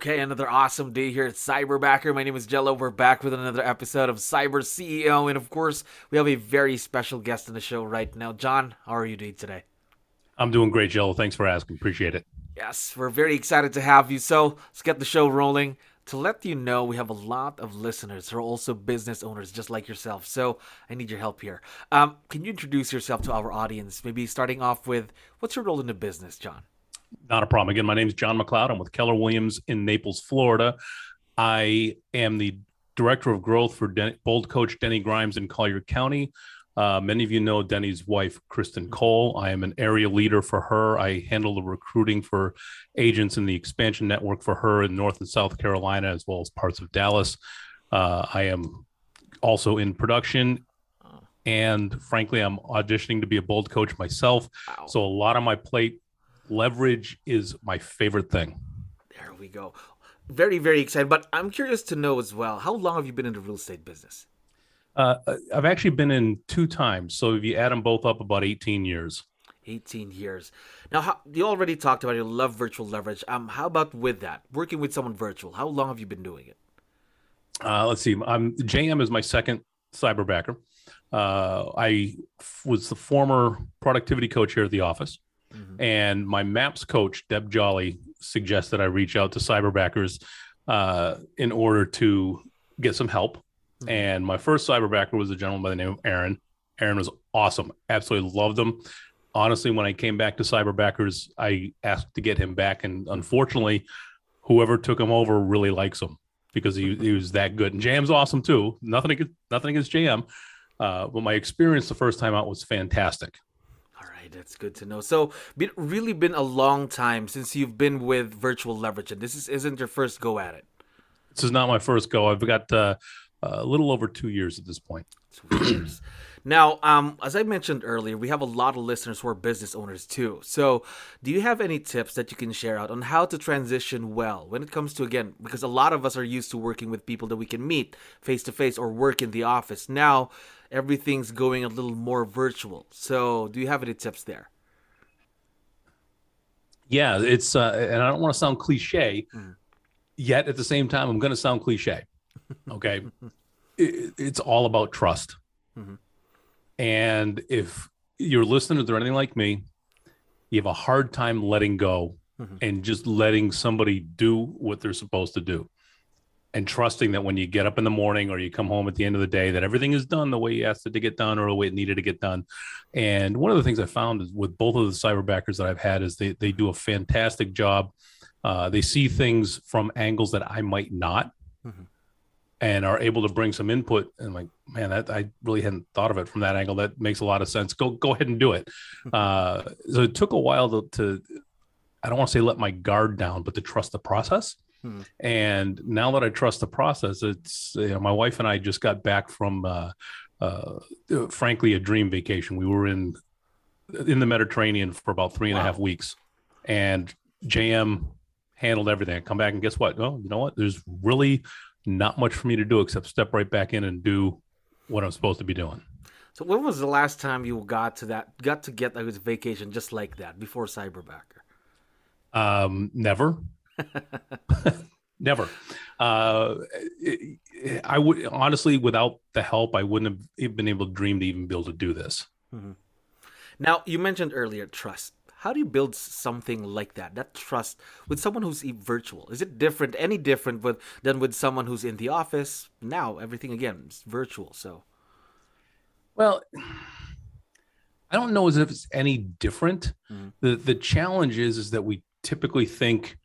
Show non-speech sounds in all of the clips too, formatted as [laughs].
Okay, another awesome day here at Cyberbacker. My name is Jello. We're back with another episode of Cyber CEO. And of course, we have a very special guest in the show right now. John, how are you doing today? I'm doing great, Jello. Thanks for asking. Appreciate it. Yes, we're very excited to have you. So let's get the show rolling. To let you know, we have a lot of listeners who are also business owners just like yourself. So I need your help here. Um, can you introduce yourself to our audience? Maybe starting off with what's your role in the business, John? Not a problem. Again, my name is John McLeod. I'm with Keller Williams in Naples, Florida. I am the director of growth for Den- Bold Coach Denny Grimes in Collier County. Uh, many of you know Denny's wife, Kristen Cole. I am an area leader for her. I handle the recruiting for agents in the expansion network for her in North and South Carolina, as well as parts of Dallas. Uh, I am also in production. And frankly, I'm auditioning to be a bold coach myself. Wow. So a lot on my plate leverage is my favorite thing. There we go. Very, very excited. But I'm curious to know as well how long have you been in the real estate business? Uh, I've actually been in two times. So if you add them both up, about 18 years. 18 years. Now, how, you already talked about you love virtual leverage. Um, how about with that, working with someone virtual? How long have you been doing it? Uh, let's see. I'm JM is my second cyberbacker. Uh, I was the former productivity coach here at the office. And my MAPS coach, Deb Jolly, suggests that I reach out to cyberbackers uh, in order to get some help. Mm-hmm. And my first cyberbacker was a gentleman by the name of Aaron. Aaron was awesome. Absolutely loved him. Honestly, when I came back to cyberbackers, I asked to get him back. And unfortunately, whoever took him over really likes him because he, he was that good. And JM's awesome too. Nothing against, nothing against JM. Uh, but my experience the first time out was fantastic that's good to know. So, been really been a long time since you've been with Virtual Leverage, and this is, isn't your first go at it. This is not my first go. I've got uh, a little over two years at this point. Two years. now, um, as I mentioned earlier, we have a lot of listeners who are business owners too. So, do you have any tips that you can share out on how to transition well when it comes to again? Because a lot of us are used to working with people that we can meet face to face or work in the office. Now everything's going a little more virtual. So, do you have any tips there? Yeah, it's uh, and I don't want to sound cliche, mm. yet at the same time, I'm going to sound cliche. [laughs] Okay, it, it's all about trust. Mm-hmm. And if your listeners are anything like me, you have a hard time letting go mm-hmm. and just letting somebody do what they're supposed to do and trusting that when you get up in the morning or you come home at the end of the day that everything is done the way you asked it to get done or the way it needed to get done. And one of the things i found is with both of the cyberbackers that i've had is they, they do a fantastic job. Uh, they see things from angles that i might not mm-hmm. and are able to bring some input. And I'm like man that i really hadn't thought of it from that angle. That makes a lot of sense. Go go ahead and do it. Uh, so it took a while to, to i don't want to say let my guard down but to trust the process Hmm. And now that I trust the process, it's you know my wife and I just got back from uh, uh, frankly a dream vacation. We were in in the Mediterranean for about three and wow. a half weeks, and JM handled everything. I come back and guess what? Well, you know what? There's really not much for me to do except step right back in and do what I'm supposed to be doing. So when was the last time you got to that got to get a vacation just like that before Cyberbacker? Um, never. [laughs] Never. Uh, I would honestly, without the help, I wouldn't have been able to dream to even be able to do this. Mm-hmm. Now, you mentioned earlier trust. How do you build something like that? That trust with someone who's virtual. Is it different? Any different with than with someone who's in the office? Now everything again is virtual. So, well, I don't know as if it's any different. Mm-hmm. the The challenge is is that we typically think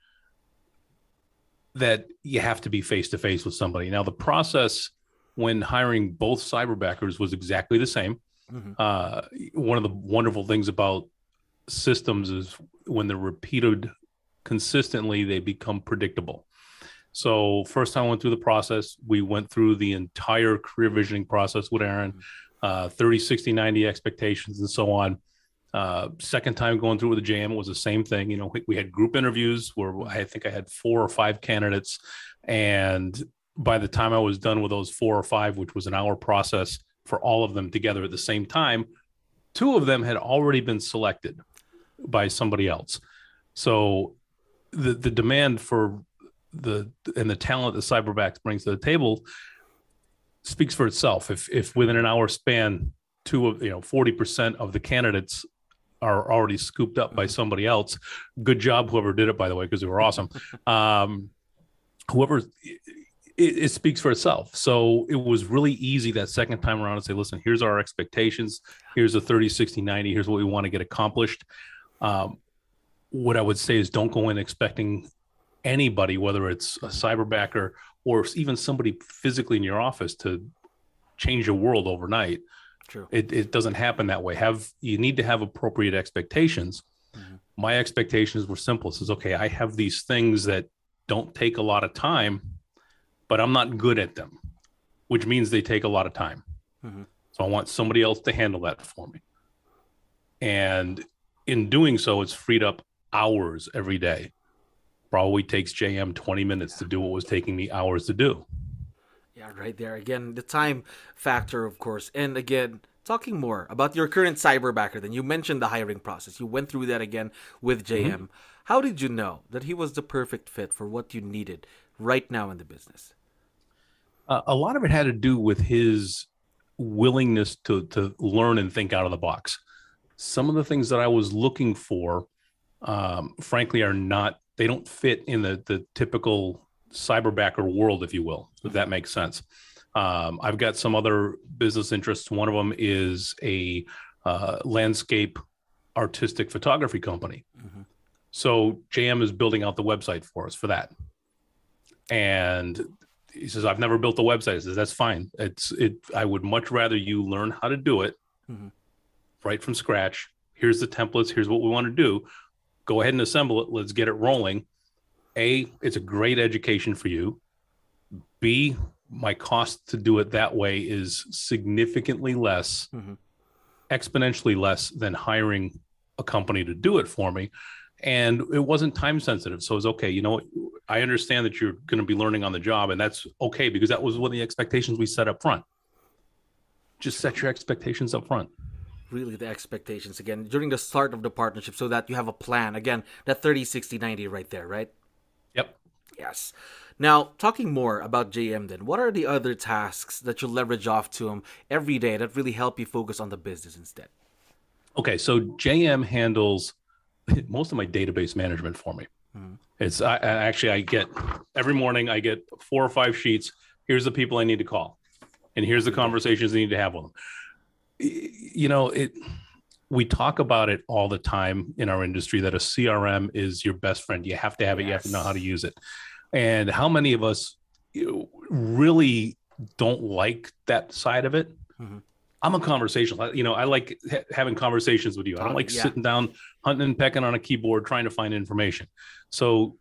that you have to be face to face with somebody. Now, the process when hiring both cyberbackers was exactly the same. Mm-hmm. Uh, one of the wonderful things about systems is when they're repeated consistently, they become predictable. So first time I went through the process, we went through the entire career visioning process with Aaron, uh, 30, 60, 90 expectations and so on. Uh, second time going through with the JM was the same thing. You know, we, we had group interviews where I think I had four or five candidates. And by the time I was done with those four or five, which was an hour process for all of them together at the same time, two of them had already been selected by somebody else. So the the demand for the and the talent that Cyberbacks brings to the table speaks for itself. If if within an hour span, two of you know forty percent of the candidates are already scooped up by somebody else, good job whoever did it by the way because they were awesome. [laughs] Um, whoever it, it, speaks for itself. So it was really easy that second time around to say, listen, here's our expectations. Here's a 30, 60, 90. Here's what we want to get accomplished. Um, what I would say is don't go in expecting anybody, whether it's a cyberbacker or even somebody physically in your office to change your world overnight. True. It, it doesn't happen that way. Have you need to have appropriate expectations. Mm-hmm. My expectations were simple. It says, okay, I have these things that don't take a lot of time but I'm not good at them, which means they take a lot of time. Mm-hmm. So I want somebody else to handle that for me. And in doing so, it's freed up hours every day. Probably takes JM 20 minutes to do what was taking me hours to do. Right there. Again, the time factor, of course. And again, talking more about your current cyberbacker, then you mentioned the hiring process. You went through that again with JM. Mm-hmm. How did you know that he was the perfect fit for what you needed right now in the business? Uh, a lot of it had to do with his willingness to to learn and think out of the box. Some of the things that I was looking for, um, frankly, are not. They don't fit in the the typical cyberbacker world, if you will. If that makes sense. Um, I've got some other business interests. One of them is a uh, landscape artistic photography company. Mm-hmm. So JM is building out the website for us for that. And he says, I've never built a website. He says, that's fine. It's it. I would much rather you learn how to do it mm-hmm. right from scratch. Here's the templates. Here's what we want to do. Go ahead and assemble it. Let's get it rolling. A, it's a great education for you. B, my cost to do it that way is significantly less, mm-hmm. exponentially less than hiring a company to do it for me. And it wasn't time sensitive. So it's okay you know i understand that you're going to be learning on the job and that's okay because that was one of the expectations we set up front. Just set your expectations up front. Really the expectations again during the start of the partnership so that you have a plan. Again that 30 60 90 right there right yes now talking more about jm then what are the other tasks that you leverage off to him every day that really help you focus on the business instead okay so jm handles [laughs] most of my database management for me. Mm-hmm. It's I, I, actually I get every morning I get four or five sheets. Here's the people I need to call, and here's the conversations I need to have with them. You know it. We talk about it all the time in our industry that a CRM is your best friend. You have to have it. Yes. You have to know how to use it. And how many of us really don't like that side of it? Mm-hmm. I'm a conversational. You know, I like ha- having conversations with you. I don't like yeah. sitting down, hunting and pecking on a keyboard, trying to find information. So,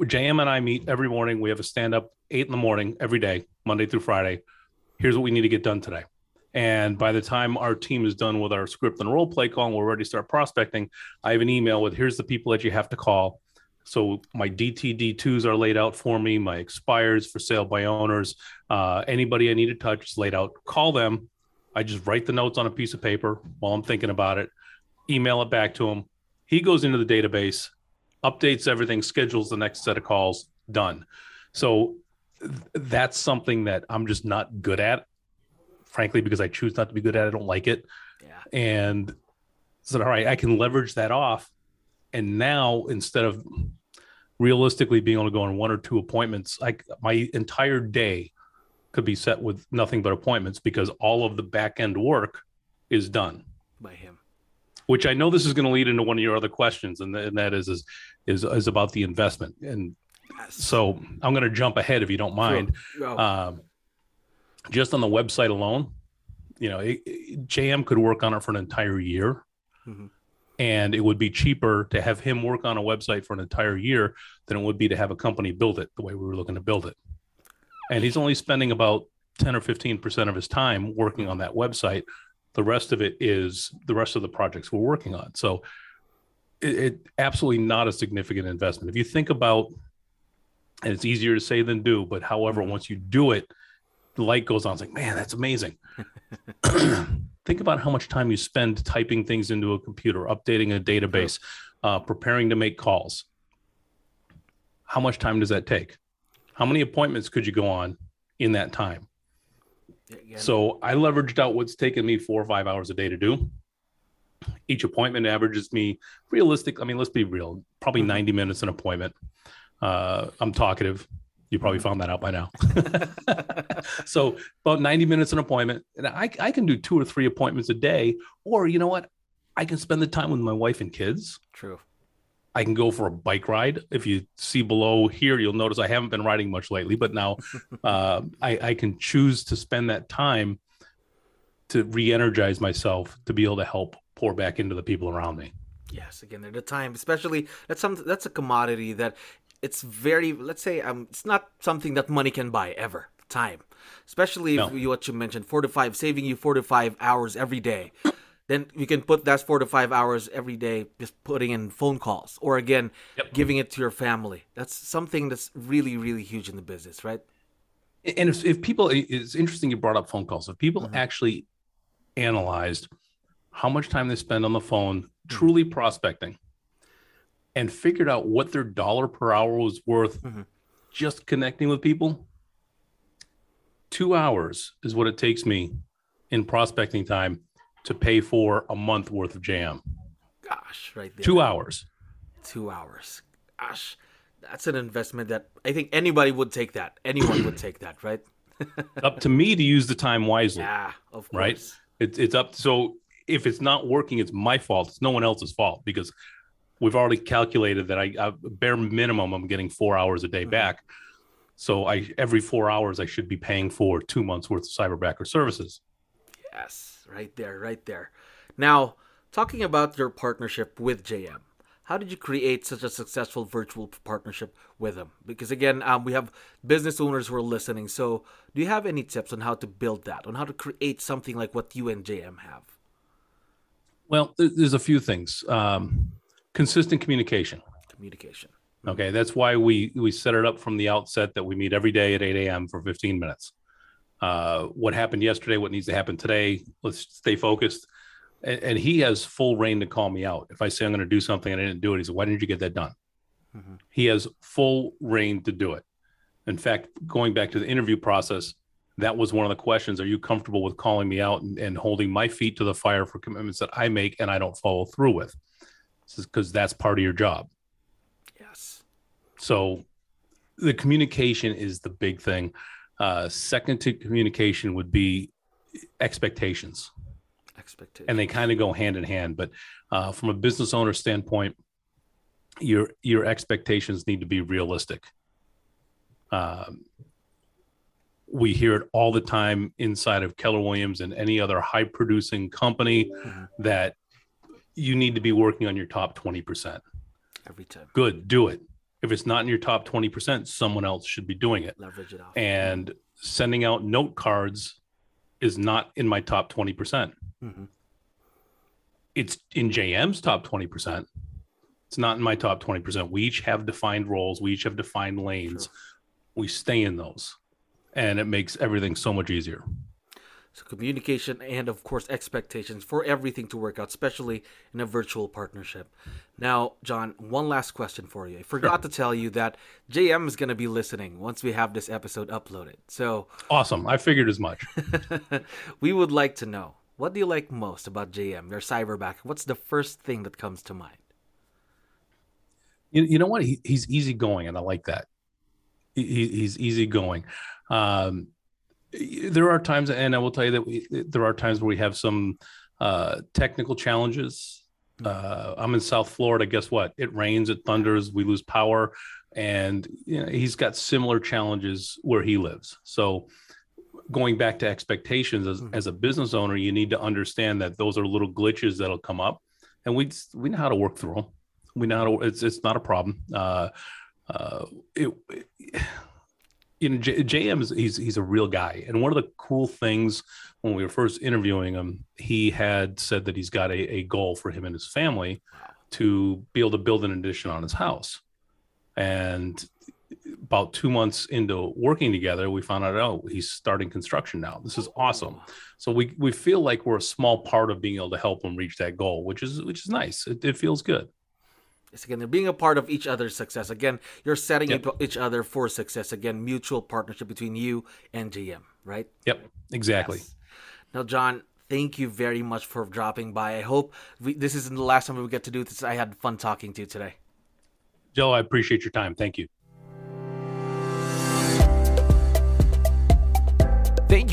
JM and I meet every morning. We have a stand up eight in the morning every day, Monday through Friday. Here's what we need to get done today. And by the time our team is done with our script and role play call and we're ready to start prospecting, I have an email with here's the people that you have to call. So my DTD2s are laid out for me, my expires for sale by owners, uh, anybody I need to touch is laid out. Call them, I just write the notes on a piece of paper while I'm thinking about it, email it back to him. He goes into the database, updates everything, schedules the next set of calls, done. So th- that's something that I'm just not good at, frankly, because I choose not to be good at it. I don't like it. Yeah. And so, all right, I can leverage that off. And now instead of realistically being able to go on one or two appointments, like my entire day could be set with nothing but appointments because all of the back end work is done by him. Which I know this is going to lead into one of your other questions, and, th- and that is, is is is about the investment. And yes. so I'm going to jump ahead if you don't mind. Sure. Um, just on the website alone, you know, it, it, JM could work on it for an entire year. Mm-hmm. And it would be cheaper to have him work on a website for an entire year than it would be to have a company build it the way we were looking to build it. And he's only spending about 10 or 15% of his time working on that website. The rest of it is the rest of the projects we're working on. So it, it absolutely not a significant investment. If you think about, and it's easier to say than do, but however, mm-hmm. once you do it, the light goes on. It's like, man, that's amazing. [laughs] [clears throat] think about how much time you spend typing things into a computer, updating a database, uh, preparing to make calls. How much time does that take? How many appointments could you go on in that time? Again. So I leveraged out what's taken me four or five hours a day to do. Each appointment averages me realistic. I mean, let's be real, probably mm-hmm. 90 minutes an appointment. Uh, I'm talkative. You probably found that out by now. [laughs] so about 90 minutes an appointment. And I, I can do two or three appointments a day. Or you know what? I can spend the time with my wife and kids. True. I can go for a bike ride. If you see below here, you'll notice I haven't been riding much lately, but now [laughs] uh, I, I can choose to spend that time to re-energize myself to be able to help pour back into the people around me. Yes, again, at a time, especially that's something that's a commodity that it's very let's say um it's not something that money can buy ever time especially no. if you, what you mentioned four to five saving you four to five hours every day [coughs] then you can put that four to five hours every day just putting in phone calls or again yep. giving it to your family that's something that's really really huge in the business right and if, if people it's interesting you brought up phone calls if people mm-hmm. actually analyzed how much time they spend on the phone mm-hmm. truly prospecting and figured out what their dollar per hour was worth mm-hmm. just connecting with people two hours is what it takes me in prospecting time to pay for a month worth of JM. Gosh, right there. Two hours. Two hours. Gosh, that's an investment that I think anybody would take that. Anyone would take that, right? up to me to use the time wisely. Yeah, of course. Right. It's it's up. So if it's not working, it's my fault. It's no one else's fault because we've already calculated that I, I bare minimum I'm getting four hours a day mm-hmm. back. So I every four hours I should be paying for two months worth of cyberbacker services. Yes right there, right there. Now, talking about your partnership with JM, how did you create such a successful virtual partnership with them? Because again, um, we have business owners who are listening. So, do you have any tips on how to build that, on how to create something like what you and JM have? Well, there's a few things. Um, consistent communication. Communication. Okay, that's why we we set it up from the outset that we meet every day at 8 a.m. for 15 minutes uh, what happened yesterday, what needs to happen today. Let's stay focused. And, and, he has full rein to call me out. If I say I'm going to do something and I didn't do it, he said, Why didn't you get that done? Mm-hmm. He has full rein to do it. In fact, going back to the interview process, that was one of the questions. Are you comfortable with calling me out and, and holding my feet to the fire for commitments that I make and I don't follow through with? Because that's part of your job. Yes. So the communication is the big thing. Uh, second to communication would be expectations. Expectations. And they kind of go hand in hand. But uh, from a business owner standpoint, your your expectations need to be realistic. Um, we hear it all the time inside of Keller Williams and any other high producing company mm-hmm. that you need to be working on your top 20%. Every time. Good, do it. If it's not in your top 20%, someone else should be doing it. Leverage it off. And sending out note cards is not in my top 20%. percent mm hmm It's in JM's top 20%. It's not in my top 20%. We each have defined roles, we each have defined lanes. Sure. We stay in those, and it makes everything so much easier. So communication and of course expectations for everything to work out, especially in a virtual partnership. Now, John, one last question for you. I forgot sure. to tell you that JM is going to be listening once we have this episode uploaded. So awesome! I figured as much. [laughs] we would like to know what do you like most about JM, your cyberback? What's the first thing that comes to mind? You, you know what? He, he's easygoing, and I like that. He, he's easygoing. Um, there are times, and I will tell you that we, there are times where we have some uh, technical challenges. Hmm. Uh, I'm in South Florida. Guess what? It rains, it thunders, we lose power, and you know, he's got similar challenges where he lives. So, going back to expectations as, mm-hmm. as a business owner, you need to understand that those are little glitches that'll come up. and we we know how to work through them. We know how to. It's it's not a problem. Uh, uh, it, it you know, J- JM is he's he's a real guy, and one of the cool things when we were first interviewing him, he had said that he's got a, a goal for him and his family to be able to build an addition on his house, and about two months into working together, we found out, oh, he's starting construction now. This is awesome. So we we feel like we're a small part of being able to help him reach that goal, which is which is nice. It, it feels good. It's again, they're being a part of each other's success. Again, you're setting yep. each other for success. Again, mutual partnership between you and JM, right? Yep, exactly. Yes. Now, John, thank you very much for dropping by. I hope we, this isn't the last time we get to do this. I had fun talking to you today. Joe, I appreciate your time. Thank you